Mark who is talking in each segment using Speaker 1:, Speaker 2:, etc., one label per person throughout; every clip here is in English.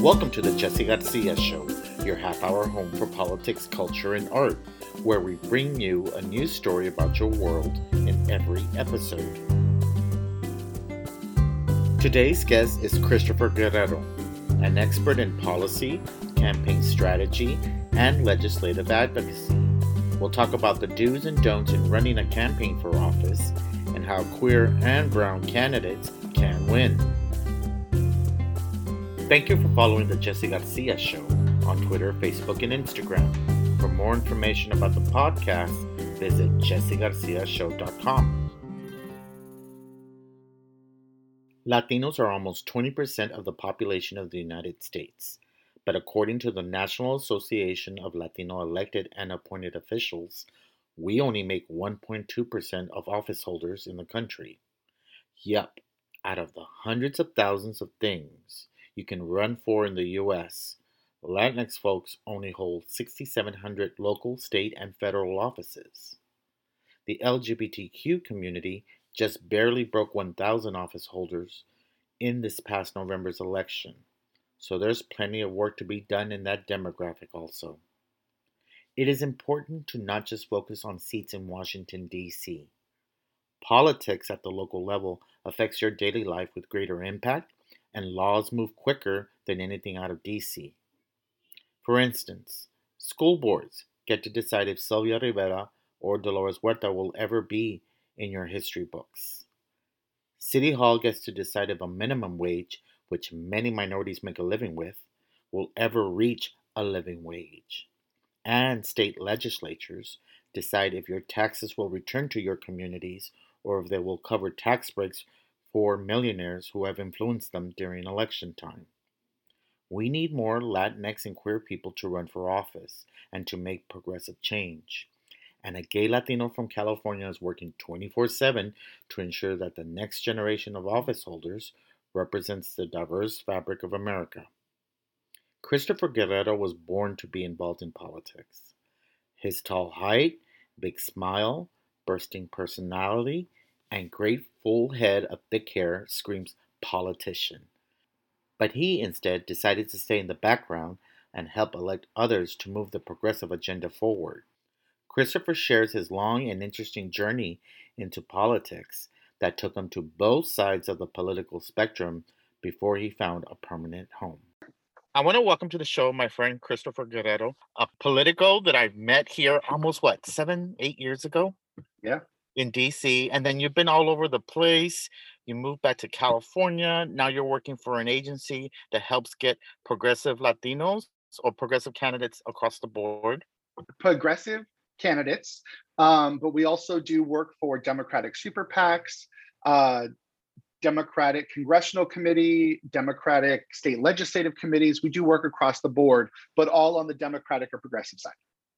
Speaker 1: Welcome to the Jesse Garcia Show, your half hour home for politics, culture, and art, where we bring you a new story about your world in every episode. Today's guest is Christopher Guerrero, an expert in policy, campaign strategy, and legislative advocacy. We'll talk about the do's and don'ts in running a campaign for office and how queer and brown candidates can win. Thank you for following the Jesse Garcia Show on Twitter, Facebook, and Instagram. For more information about the podcast, visit jessegarciashow.com. Latinos are almost 20% of the population of the United States, but according to the National Association of Latino elected and appointed officials, we only make 1.2% of office holders in the country. Yup, out of the hundreds of thousands of things you can run for in the U.S. Latinx folks only hold 6,700 local, state, and federal offices. The LGBTQ community just barely broke 1,000 office holders in this past November's election, so there's plenty of work to be done in that demographic also. It is important to not just focus on seats in Washington, D.C. Politics at the local level affects your daily life with greater impact and laws move quicker than anything out of DC. For instance, school boards get to decide if Sylvia Rivera or Dolores Huerta will ever be in your history books. City Hall gets to decide if a minimum wage, which many minorities make a living with, will ever reach a living wage. And state legislatures decide if your taxes will return to your communities or if they will cover tax breaks for millionaires who have influenced them during election time. We need more Latinx and queer people to run for office and to make progressive change. And a gay Latino from California is working 24 7 to ensure that the next generation of office holders represents the diverse fabric of America. Christopher Guerrero was born to be involved in politics. His tall height, big smile, bursting personality, and great full head of thick hair screams politician. But he instead decided to stay in the background and help elect others to move the progressive agenda forward. Christopher shares his long and interesting journey into politics that took him to both sides of the political spectrum before he found a permanent home. I want to welcome to the show my friend Christopher Guerrero, a politico that I've met here almost what, seven, eight years ago?
Speaker 2: Yeah
Speaker 1: in DC, and then you've been all over the place. You moved back to California. Now you're working for an agency that helps get progressive Latinos or progressive candidates across the board.
Speaker 2: Progressive candidates, um, but we also do work for Democratic super PACs, uh, Democratic Congressional Committee, Democratic state legislative committees. We do work across the board, but all on the Democratic or progressive side.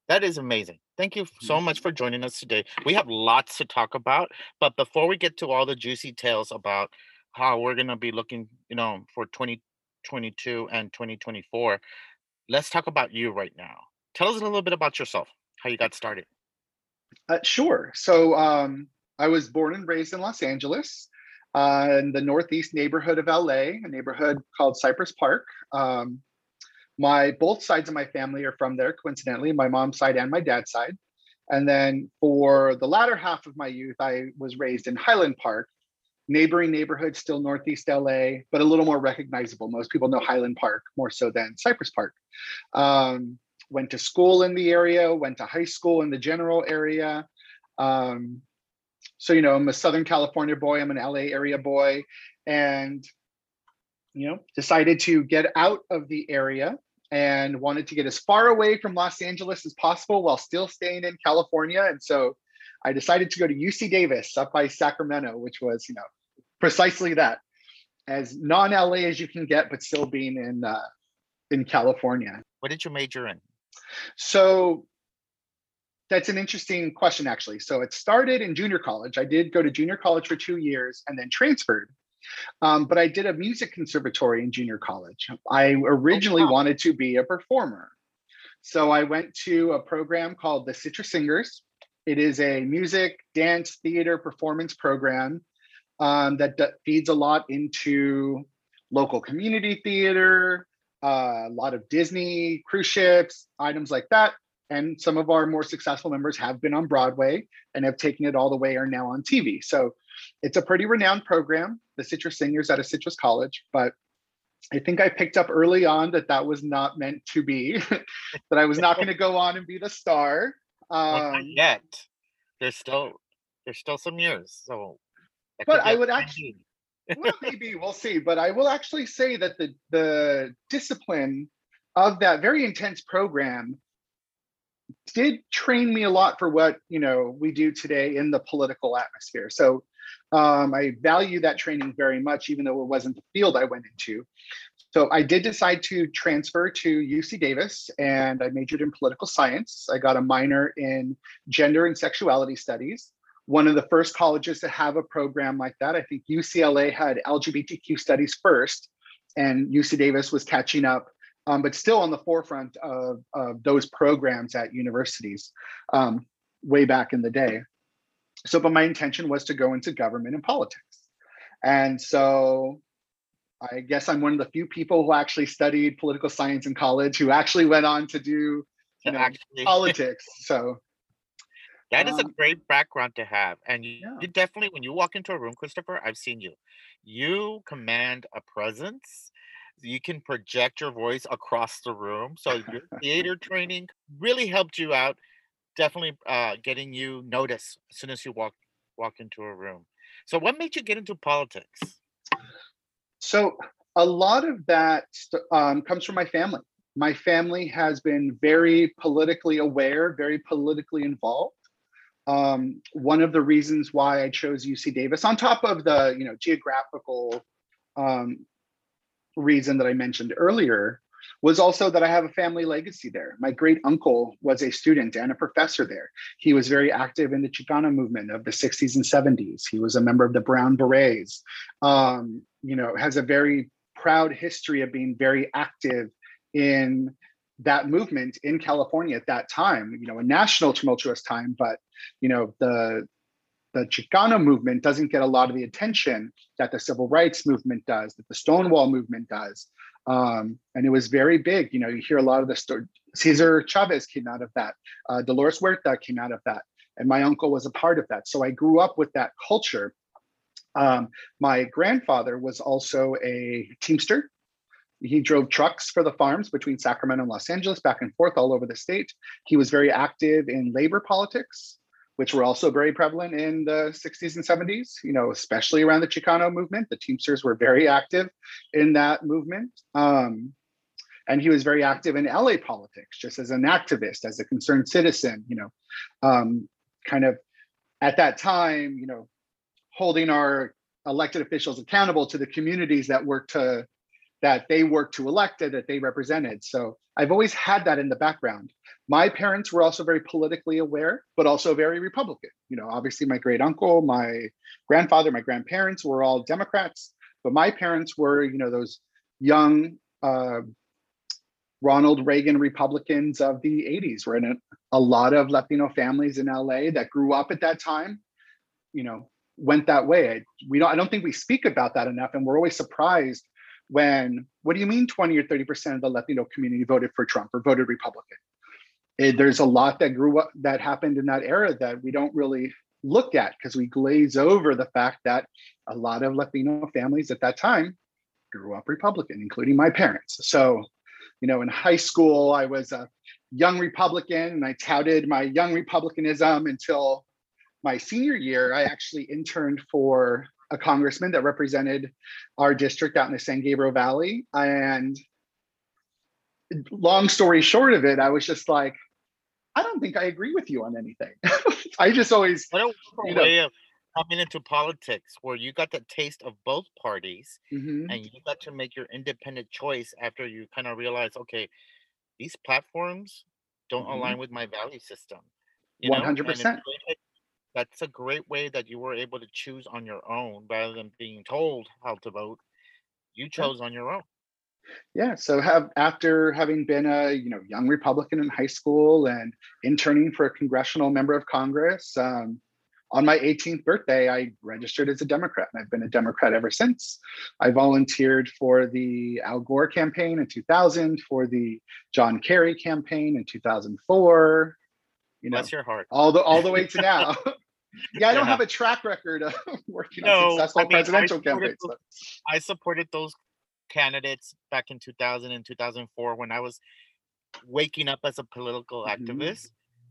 Speaker 1: That is amazing. Thank you so much for joining us today. We have lots to talk about, but before we get to all the juicy tales about how we're going to be looking, you know, for 2022 and 2024, let's talk about you right now. Tell us a little bit about yourself, how you got started.
Speaker 2: Uh, sure. So um, I was born and raised in Los Angeles, uh, in the northeast neighborhood of LA, a neighborhood called Cypress Park. Um, my both sides of my family are from there coincidentally my mom's side and my dad's side. And then for the latter half of my youth i was raised in highland park neighboring neighborhood still northeast la but a little more recognizable. Most people know highland park more so than cypress park. Um, went to school in the area went to high school in the general area. Um, so you know i'm a southern california boy i'm an la area boy and you know, decided to get out of the area and wanted to get as far away from Los Angeles as possible while still staying in California. And so I decided to go to UC Davis up by Sacramento, which was, you know, precisely that, as non-LA as you can get, but still being in uh, in California.
Speaker 1: What did you major in?
Speaker 2: So that's an interesting question, actually. So it started in junior college. I did go to junior college for two years and then transferred um, but I did a music conservatory in junior college. I originally oh, wow. wanted to be a performer. So I went to a program called the Citrus Singers. It is a music, dance, theater performance program um, that d- feeds a lot into local community theater, uh, a lot of Disney cruise ships, items like that. And some of our more successful members have been on Broadway and have taken it all the way are now on TV. So it's a pretty renowned program, the Citrus Singers at a Citrus College. But I think I picked up early on that that was not meant to be, that I was not going to go on and be the star.
Speaker 1: Um, well, not yet. There's still there's still some years, so.
Speaker 2: But I would actually, well, maybe we'll see. But I will actually say that the the discipline of that very intense program did train me a lot for what you know we do today in the political atmosphere. So um, I value that training very much, even though it wasn't the field I went into. So I did decide to transfer to UC Davis and I majored in political science. I got a minor in gender and sexuality studies. One of the first colleges to have a program like that. I think UCLA had LGBTQ studies first, and UC Davis was catching up, um, but still on the forefront of, of those programs at universities um, way back in the day. So, but my intention was to go into government and politics. And so I guess I'm one of the few people who actually studied political science in college who actually went on to do you know, actually. politics. So
Speaker 1: that is um, a great background to have. And you, yeah. you, definitely, when you walk into a room, Christopher, I've seen you. You command a presence. You can project your voice across the room. So your theater training really helped you out. Definitely uh, getting you noticed as soon as you walk walk into a room. So what made you get into politics?
Speaker 2: So a lot of that um, comes from my family. My family has been very politically aware, very politically involved. Um, one of the reasons why I chose UC Davis, on top of the you know geographical um, reason that I mentioned earlier, was also that I have a family legacy there. My great uncle was a student and a professor there. He was very active in the Chicano movement of the 60s and 70s. He was a member of the Brown Berets. Um, you know, has a very proud history of being very active in that movement in California at that time. You know, a national tumultuous time, but you know the the Chicano movement doesn't get a lot of the attention that the civil rights movement does, that the Stonewall movement does. Um, and it was very big. You know, you hear a lot of the story. Cesar Chavez came out of that. Uh, Dolores Huerta came out of that. And my uncle was a part of that. So I grew up with that culture. Um, my grandfather was also a teamster. He drove trucks for the farms between Sacramento and Los Angeles, back and forth all over the state. He was very active in labor politics which were also very prevalent in the 60s and 70s, you know, especially around the Chicano movement. The Teamsters were very active in that movement. Um, and he was very active in LA politics, just as an activist, as a concerned citizen, you know, um, kind of at that time, you know, holding our elected officials accountable to the communities that work to that they worked to elect and that they represented. So I've always had that in the background. My parents were also very politically aware, but also very Republican. You know, obviously my great uncle, my grandfather, my grandparents were all Democrats, but my parents were, you know, those young uh, Ronald Reagan Republicans of the 80s. We're in a, a lot of Latino families in LA that grew up at that time, you know, went that way. We don't I don't think we speak about that enough. And we're always surprised when what do you mean 20 or 30% of the Latino community voted for Trump or voted Republican? It, there's a lot that grew up that happened in that era that we don't really look at because we glaze over the fact that a lot of Latino families at that time grew up Republican, including my parents. So, you know, in high school, I was a young Republican and I touted my young Republicanism until my senior year. I actually interned for a congressman that represented our district out in the San Gabriel Valley. And long story short of it, I was just like, I don't think I agree with you on anything. I just always
Speaker 1: what a you know, way of coming into politics where you got the taste of both parties mm-hmm. and you got to make your independent choice after you kind of realize, okay, these platforms don't mm-hmm. align with my value system.
Speaker 2: One hundred percent
Speaker 1: that's a great way that you were able to choose on your own rather than being told how to vote. You chose on your own.
Speaker 2: Yeah. So have after having been a you know young Republican in high school and interning for a congressional member of Congress, um, on my 18th birthday, I registered as a Democrat, and I've been a Democrat ever since. I volunteered for the Al Gore campaign in 2000, for the John Kerry campaign in 2004.
Speaker 1: You know, Bless your heart.
Speaker 2: All the all the way to now. yeah, I don't have a track record of working no, on successful I mean, presidential campaigns.
Speaker 1: Those, I supported those candidates back in 2000 and 2004 when I was waking up as a political mm-hmm. activist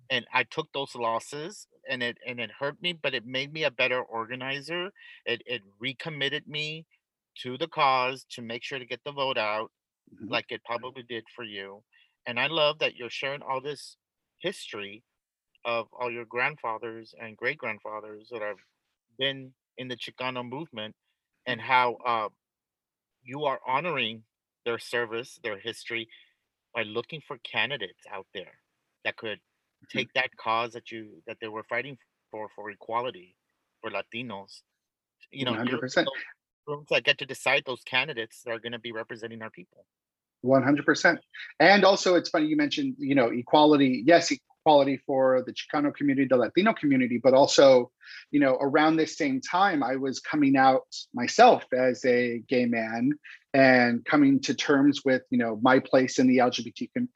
Speaker 1: and I took those losses and it and it hurt me, but it made me a better organizer. It it recommitted me to the cause to make sure to get the vote out, mm-hmm. like it probably did for you. And I love that you're sharing all this history of all your grandfathers and great grandfathers that have been in the Chicano movement and how uh, you are honoring their service, their history by looking for candidates out there that could mm-hmm. take that cause that you that they were fighting for for equality for Latinos. You know, 100%. rooms that get to decide those candidates that are going to be representing our people.
Speaker 2: 100%. And also, it's funny you mentioned, you know, equality. Yes, equality for the Chicano community, the Latino community, but also, you know, around this same time, I was coming out myself as a gay man and coming to terms with, you know, my place in the LGBTQ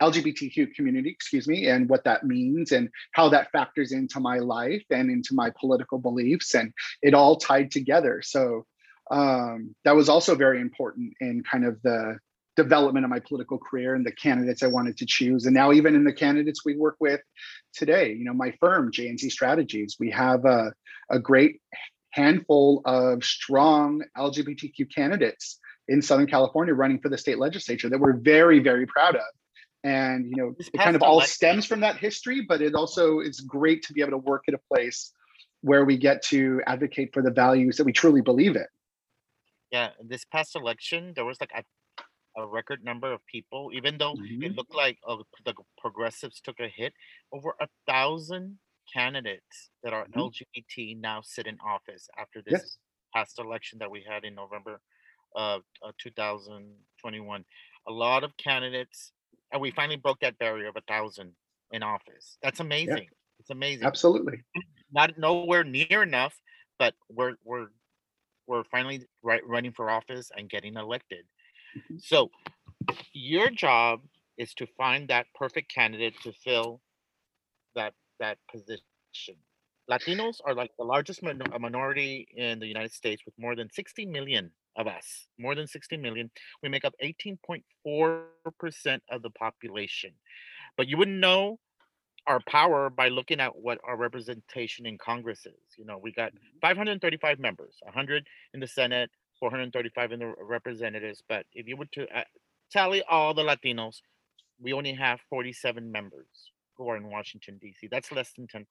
Speaker 2: LGBTQ community, excuse me, and what that means and how that factors into my life and into my political beliefs, and it all tied together. So um, that was also very important in kind of the development of my political career and the candidates I wanted to choose. And now, even in the candidates we work with today, you know, my firm, JNZ Strategies, we have a, a great handful of strong LGBTQ candidates in Southern California running for the state legislature that we're very, very proud of. And you know, it kind of all stems from that history, but it also is great to be able to work at a place where we get to advocate for the values that we truly believe in.
Speaker 1: Yeah, this past election, there was like a a record number of people, even though mm-hmm. it looked like uh, the progressives took a hit. Over a thousand candidates that are mm-hmm. LGBT now sit in office after this yes. past election that we had in November of uh, 2021. A lot of candidates, and we finally broke that barrier of a thousand in office. That's amazing. Yeah. It's amazing.
Speaker 2: Absolutely.
Speaker 1: Not nowhere near enough, but we're we're we're finally right, running for office and getting elected. Mm-hmm. So your job is to find that perfect candidate to fill that that position. Latinos are like the largest min- minority in the United States with more than 60 million of us, more than 60 million. We make up 18.4% of the population. But you wouldn't know our power by looking at what our representation in Congress is. You know, we got mm-hmm. 535 members, 100 in the Senate, 435 in the representatives. But if you were to uh, tally all the Latinos, we only have 47 members who are in Washington, D.C. That's less than 10%.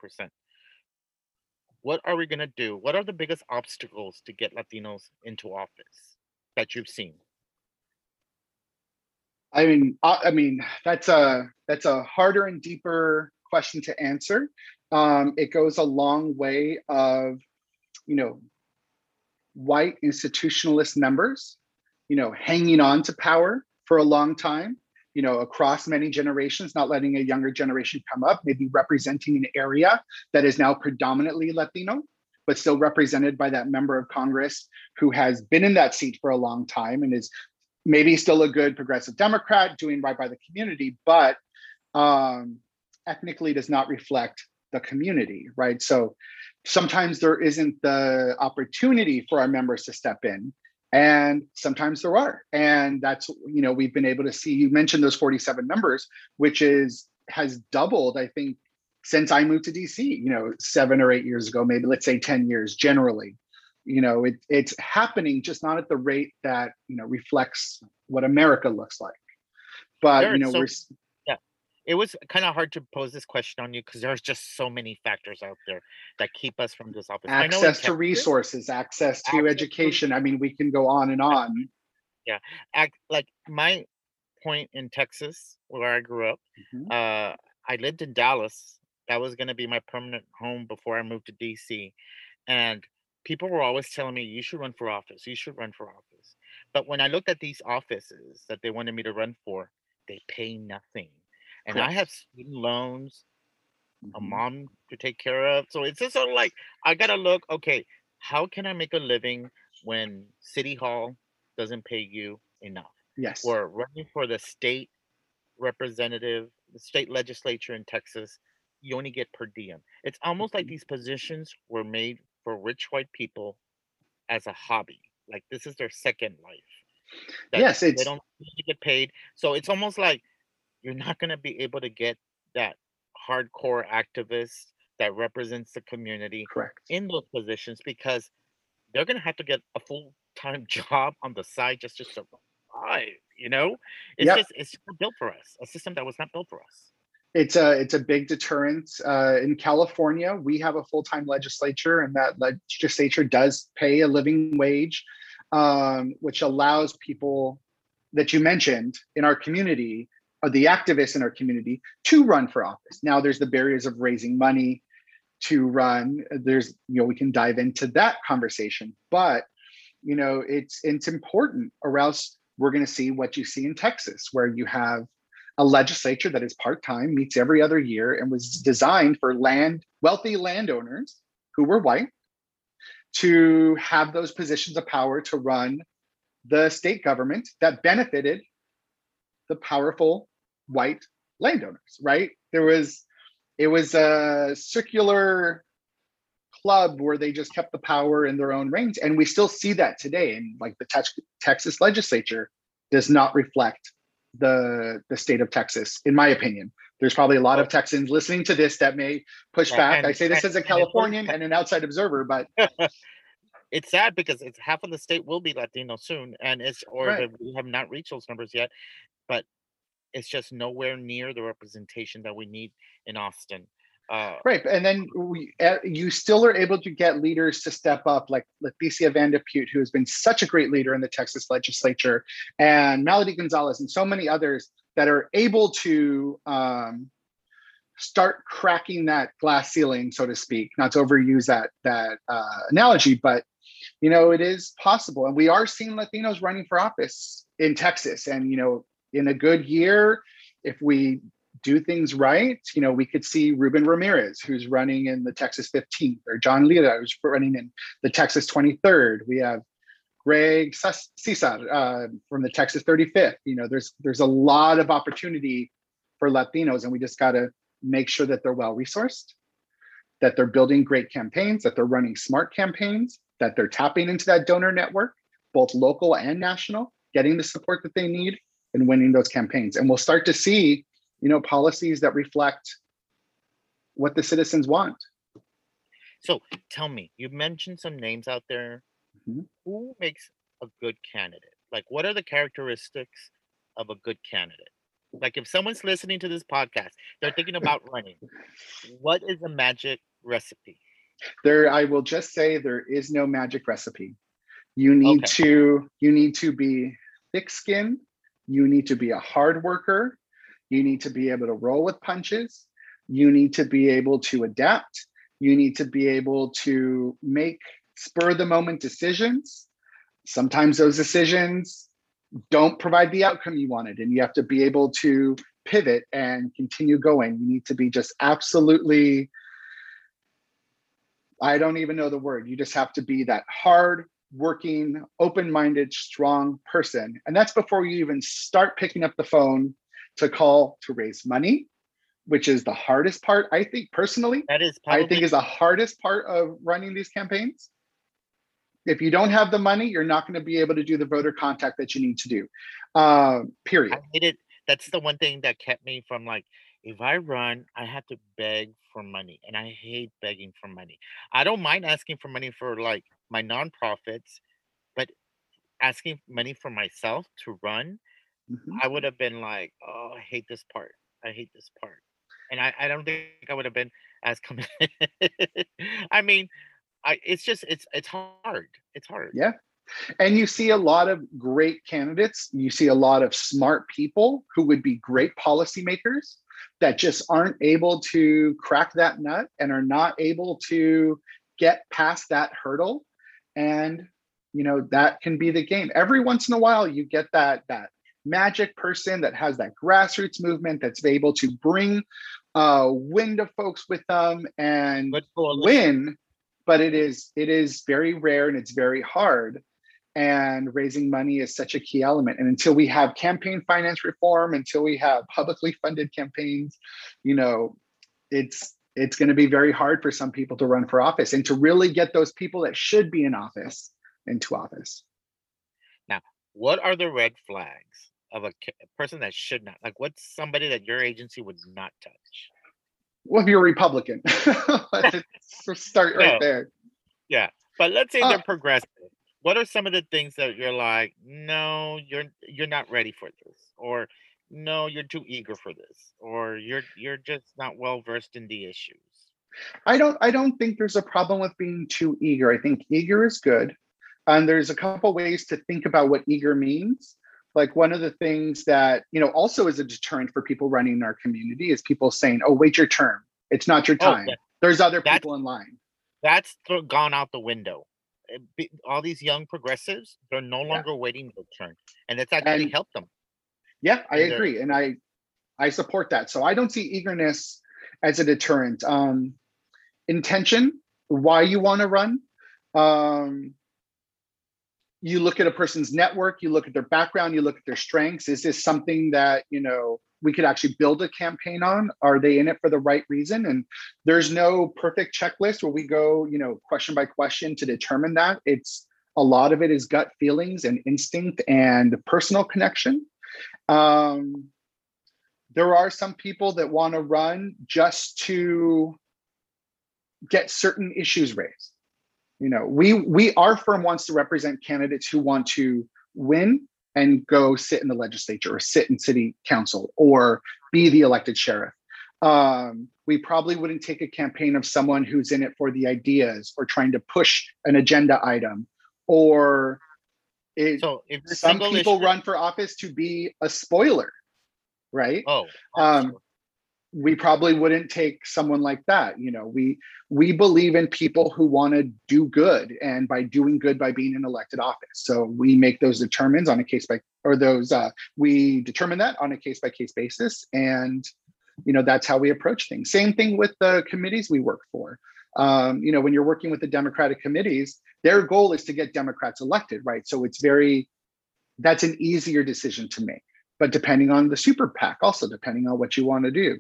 Speaker 1: What are we going to do? What are the biggest obstacles to get Latinos into office that you've seen?
Speaker 2: I mean, uh, I mean that's a that's a harder and deeper question to answer. Um, it goes a long way of, you know, white institutionalist members, you know, hanging on to power for a long time, you know, across many generations, not letting a younger generation come up, maybe representing an area that is now predominantly Latino, but still represented by that member of Congress who has been in that seat for a long time and is maybe still a good progressive Democrat doing right by the community, but um, ethnically does not reflect the community, right? So sometimes there isn't the opportunity for our members to step in and sometimes there are. And that's you know we've been able to see you mentioned those 47 members which is has doubled i think since i moved to dc you know seven or eight years ago maybe let's say 10 years generally. You know it, it's happening just not at the rate that you know reflects what america looks like. But you know so, we're
Speaker 1: it was kind of hard to pose this question on you because there's just so many factors out there that keep us from this office.
Speaker 2: Access to resources, access to access education. To, I mean, we can go on and on.
Speaker 1: Yeah, Act, like my point in Texas, where I grew up, mm-hmm. uh, I lived in Dallas. That was going to be my permanent home before I moved to DC, and people were always telling me, "You should run for office. You should run for office." But when I looked at these offices that they wanted me to run for, they pay nothing and I have student loans a mm-hmm. mom to take care of. So it's just sort of like I gotta look. Okay, how can I make a living when City Hall doesn't pay you enough?
Speaker 2: Yes.
Speaker 1: Or running for the state representative, the state legislature in Texas, you only get per diem. It's almost like mm-hmm. these positions were made for rich white people as a hobby. Like this is their second life.
Speaker 2: yes,
Speaker 1: it's... they don't need to get paid. So it's almost like you're not going to be able to get that hardcore activist that represents the community
Speaker 2: Correct.
Speaker 1: in those positions because they're going to have to get a full time job on the side just to survive. You know, it's yep. just it's not built for us, a system that was not built for us.
Speaker 2: It's a it's a big deterrent. Uh, in California, we have a full time legislature, and that legislature does pay a living wage, um, which allows people that you mentioned in our community the activists in our community to run for office. Now there's the barriers of raising money to run. There's, you know, we can dive into that conversation, but you know, it's it's important or else we're going to see what you see in Texas, where you have a legislature that is part-time, meets every other year, and was designed for land wealthy landowners who were white to have those positions of power to run the state government that benefited the powerful white landowners, right? There was, it was a circular club where they just kept the power in their own reins. And we still see that today. And like the te- Texas legislature does not reflect the the state of Texas, in my opinion. There's probably a lot of Texans listening to this that may push back. And, I say this as a Californian and, and an outside observer, but
Speaker 1: it's sad because it's half of the state will be Latino soon, and it's or right. we have not reached those numbers yet. But it's just nowhere near the representation that we need in Austin. Uh,
Speaker 2: right, and then we, uh, you still are able to get leaders to step up, like Leticia Van de Putte, who has been such a great leader in the Texas legislature, and Melody Gonzalez, and so many others that are able to um, start cracking that glass ceiling, so to speak. Not to overuse that that uh, analogy, but you know it is possible, and we are seeing Latinos running for office in Texas, and you know in a good year, if we do things right, you know, we could see Ruben Ramirez, who's running in the Texas 15th, or John Lira, who's running in the Texas 23rd. We have Greg Casar uh, from the Texas 35th. You know, there's there's a lot of opportunity for Latinos, and we just got to make sure that they're well resourced, that they're building great campaigns, that they're running smart campaigns, that they're tapping into that donor network, both local and national, getting the support that they need, in winning those campaigns. And we'll start to see, you know, policies that reflect what the citizens want.
Speaker 1: So tell me, you mentioned some names out there. Mm-hmm. Who makes a good candidate? Like, what are the characteristics of a good candidate? Like, if someone's listening to this podcast, they're thinking about running, what is a magic recipe?
Speaker 2: There, I will just say there is no magic recipe. You need okay. to you need to be thick-skinned you need to be a hard worker. You need to be able to roll with punches. You need to be able to adapt. You need to be able to make spur the moment decisions. Sometimes those decisions don't provide the outcome you wanted, and you have to be able to pivot and continue going. You need to be just absolutely, I don't even know the word. You just have to be that hard working, open minded, strong person. And that's before you even start picking up the phone to call to raise money, which is the hardest part, I think, personally.
Speaker 1: That is,
Speaker 2: probably- I think, is the hardest part of running these campaigns. If you don't have the money, you're not going to be able to do the voter contact that you need to do. Uh, period. I
Speaker 1: hate it. That's the one thing that kept me from like, if I run, I have to beg for money, and I hate begging for money. I don't mind asking for money for like my nonprofits, but asking money for myself to run, mm-hmm. I would have been like, oh, I hate this part. I hate this part. And I, I don't think I would have been as committed. I mean, I it's just it's it's hard. It's hard.
Speaker 2: Yeah. And you see a lot of great candidates. You see a lot of smart people who would be great policymakers that just aren't able to crack that nut and are not able to get past that hurdle and you know that can be the game every once in a while you get that that magic person that has that grassroots movement that's able to bring uh, win the folks with them and win, but it is it is very rare and it's very hard. And raising money is such a key element. And until we have campaign finance reform, until we have publicly funded campaigns, you know, it's it's going to be very hard for some people to run for office and to really get those people that should be in office into office.
Speaker 1: Now, what are the red flags of a, person that should not? Like, what's somebody that your agency would not touch?
Speaker 2: Well, if you're a Republican, let's start right no. there.
Speaker 1: Yeah, but let's say uh, they're progressive. What are some of the things that you're like, no, you're you're not ready for this, or no, you're too eager for this, or you're you're just not well versed in the issues?
Speaker 2: I don't I don't think there's a problem with being too eager. I think eager is good. And there's a couple ways to think about what eager means. Like one of the things that, you know, also is a deterrent for people running in our community is people saying, oh, wait your turn. It's not your oh, time. Oh, there's other people in line.
Speaker 1: That's gone out the window. All these young progressives, they're no longer yeah. waiting their turn. And it's actually and, helped them.
Speaker 2: Yeah, I agree. And I I support that. So I don't see eagerness as a deterrent. Um, intention, why you want to run. Um, you look at a person's network, you look at their background, you look at their strengths. Is this something that, you know, we could actually build a campaign on? Are they in it for the right reason? And there's no perfect checklist where we go, you know, question by question to determine that. It's a lot of it is gut feelings and instinct and personal connection. Um, there are some people that want to run just to get certain issues raised you know we we our firm wants to represent candidates who want to win and go sit in the legislature or sit in city council or be the elected sheriff. Um, we probably wouldn't take a campaign of someone who's in it for the ideas or trying to push an agenda item or it, so some people issue- run for office to be a spoiler right?
Speaker 1: Oh
Speaker 2: um, we probably wouldn't take someone like that you know we we believe in people who want to do good and by doing good by being in elected office. So we make those determines on a case by or those uh, we determine that on a case by case basis and you know that's how we approach things. Same thing with the committees we work for. Um, you know when you're working with the democratic committees their goal is to get democrats elected right? So it's very that's an easier decision to make but depending on the super PAC, also depending on what you want to do.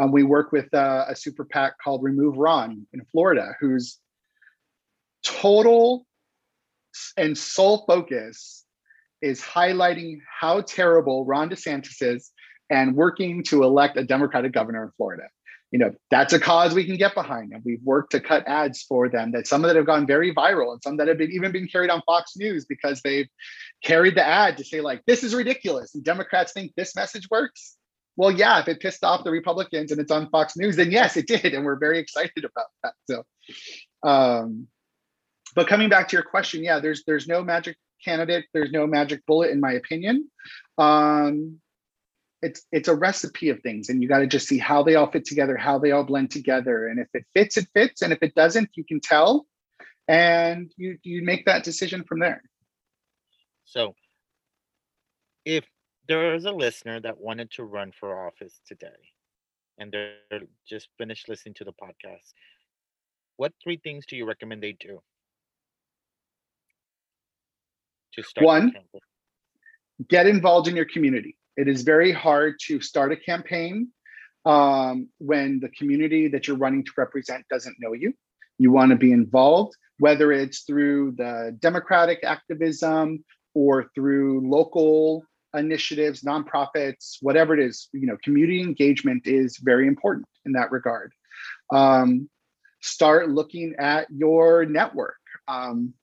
Speaker 2: Um, we work with uh, a super PAC called Remove Ron in Florida, whose total and sole focus is highlighting how terrible Ron DeSantis is and working to elect a Democratic governor in Florida you know that's a cause we can get behind. And we've worked to cut ads for them that some of that have gone very viral and some that have been even been carried on fox news because they've carried the ad to say like this is ridiculous. And democrats think this message works. Well yeah if it pissed off the republicans and it's on fox news then yes it did. And we're very excited about that. So um but coming back to your question yeah there's there's no magic candidate. There's no magic bullet in my opinion. Um it's it's a recipe of things and you got to just see how they all fit together how they all blend together and if it fits it fits and if it doesn't you can tell and you you make that decision from there.
Speaker 1: So if there is a listener that wanted to run for office today and they're just finished listening to the podcast what three things do you recommend they do?
Speaker 2: To start one get involved in your community it is very hard to start a campaign um, when the community that you're running to represent doesn't know you. You want to be involved, whether it's through the democratic activism or through local initiatives, nonprofits, whatever it is. You know, community engagement is very important in that regard. Um, start looking at your network. Um,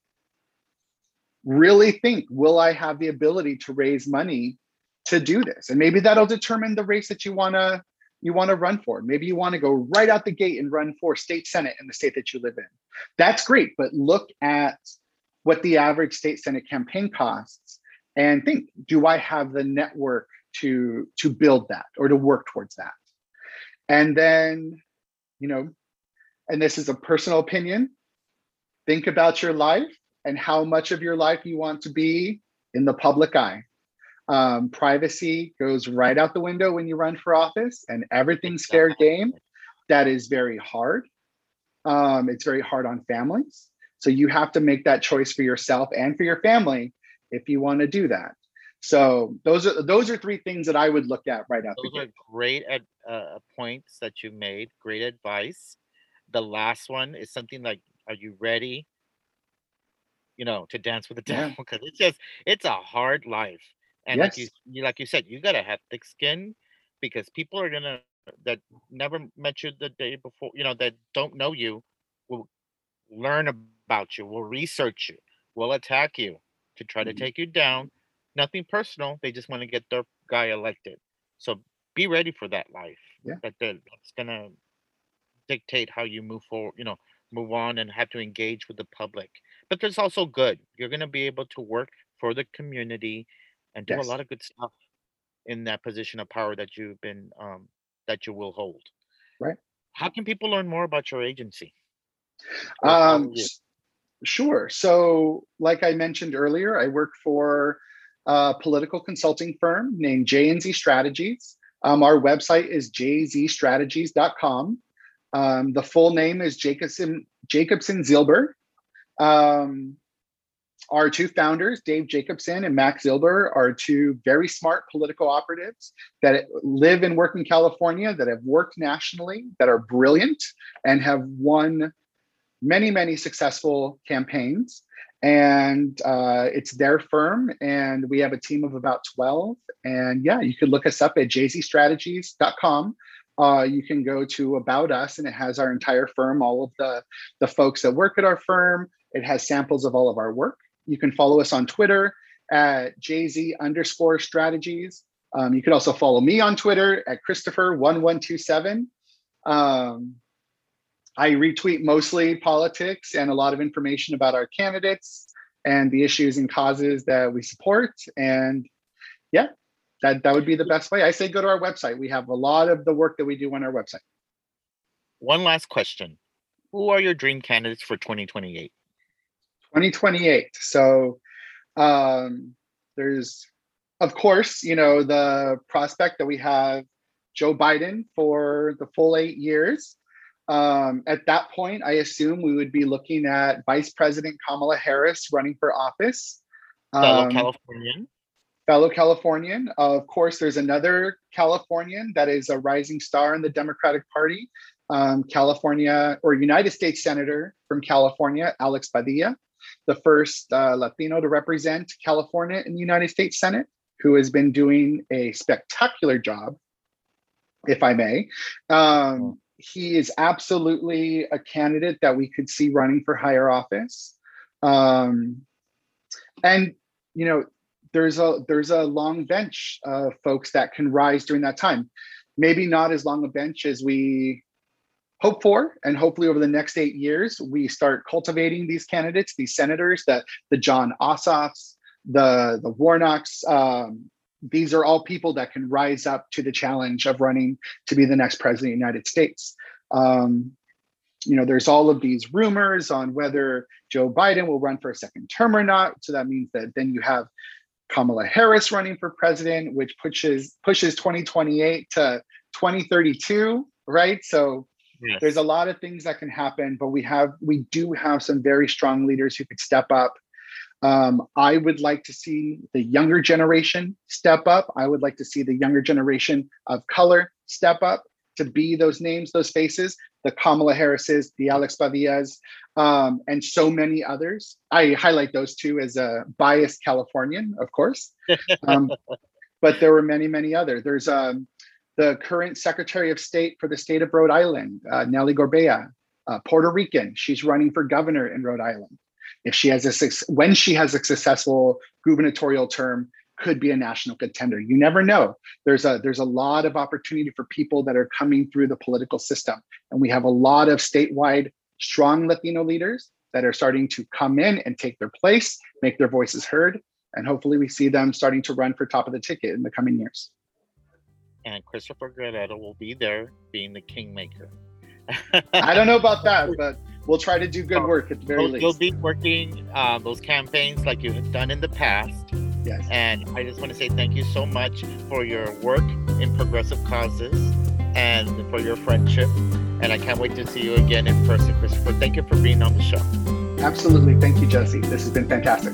Speaker 2: really think: Will I have the ability to raise money to do this. And maybe that'll determine the race that you want to you want to run for. Maybe you want to go right out the gate and run for state senate in the state that you live in. That's great but look at what the average state senate campaign costs and think do i have the network to to build that or to work towards that? And then you know and this is a personal opinion think about your life and how much of your life you want to be in the public eye Um, privacy goes right out the window when you run for office, and everything's fair game. That is very hard. Um, it's very hard on families. So you have to make that choice for yourself and for your family if you want to do that. So those are those are three things that I would look at right out.
Speaker 1: Those are great ad, uh, points that you made. Great advice. The last one is something like, "Are you ready?" You know, to dance with the devil because yeah. it's just it's a hard life. And yes. like you, like you said, you gotta have thick skin because people are gonna that never met you the day before, you know, that don't know you, will learn about you, will research you, will attack you to try to mm-hmm. take you down nothing personal. They just want to get their guy elected. So be ready for that life.
Speaker 2: Yeah.
Speaker 1: That that's gonna dictate how you move forward. You know, move on and have to engage with the public. But there's also good. You're gonna be able to work for the community and do yes. a lot of good stuff in that position of power that you've been um, that you will hold.
Speaker 2: Right.
Speaker 1: How can people learn more about your agency?
Speaker 2: Um, sure. So, like I mentioned earlier, I work for a political consulting firm named JNZ Strategies. Um, our website is jzstrategies.com. Um, the full name is Jacobson Jacobson Zilber. Um, our two founders, Dave Jacobson and Max Zilber, are two very smart political operatives that live and work in California, that have worked nationally, that are brilliant, and have won many, many successful campaigns. And uh, it's their firm and we have a team of about 12 and yeah you could look us up at jzstrategies.com uh, you can go to about us and it has our entire firm all of the the folks that work at our firm. It has samples of all of our work you can follow us on twitter at jz underscore strategies um, you can also follow me on twitter at christopher1127 um, I retweet mostly politics and a lot of information about our candidates and the issues and causes that we support. And yeah, that, that would be the best way. I say go to our website. We have a lot of the work that we do on our website.
Speaker 1: One last question Who are your dream candidates for 2028?
Speaker 2: 2028. So um, there's, of course, you know, the prospect that we have Joe Biden for the full eight years. Um, at that point, I assume we would be looking at Vice President Kamala Harris running for office.
Speaker 1: Fellow um, Californian.
Speaker 2: Fellow Californian. Of course, there's another Californian that is a rising star in the Democratic Party, um, California or United States Senator from California, Alex Padilla, the first uh, Latino to represent California in the United States Senate, who has been doing a spectacular job, if I may. Um, he is absolutely a candidate that we could see running for higher office. Um, and you know, there's a there's a long bench of folks that can rise during that time. Maybe not as long a bench as we hope for, and hopefully over the next eight years we start cultivating these candidates, these senators, that the Jon Ossoffs, the the Warnocks, um, these are all people that can rise up to the challenge of running to be the next president of the United States. Um, you know, there's all of these rumors on whether Joe Biden will run for a second term or not. So that means that then you have Kamala Harris running for president, which pushes pushes 2028 to 2032, right? So there's a lot of things that can happen, but we have we do have some very strong leaders who could step up um, I would like to see the younger generation step up. I would like to see the younger generation of color step up to be those names, those faces, the Kamala Harris's, the Alex Padillas, um, and so many others. I highlight those two as a biased Californian, of course. Um, but there were many, many others. There's um, the current Secretary of State for the state of Rhode Island, uh, Nellie Gorbea, uh, Puerto Rican. She's running for governor in Rhode Island. If she has a when she has a successful gubernatorial term could be a national contender. You never know. There's a there's a lot of opportunity for people that are coming through the political system. And we have a lot of statewide strong latino leaders that are starting to come in and take their place make their voices heard and hopefully we see them starting to run for top of the ticket in the coming years
Speaker 1: and christopher guerrero will be there being the kingmaker
Speaker 2: i don't know about that but we'll try to do good work at the very
Speaker 1: you'll,
Speaker 2: least.
Speaker 1: You'll be working uh, those campaigns like you have done in the past,
Speaker 2: Yes.
Speaker 1: And I just want to say thank you so much for your work in progressive causes and for your friendship. And I can't wait to see you again in person, Christopher. Thank you for being on the show.
Speaker 2: Absolutely. Thank you, Jesse. This has been fantastic.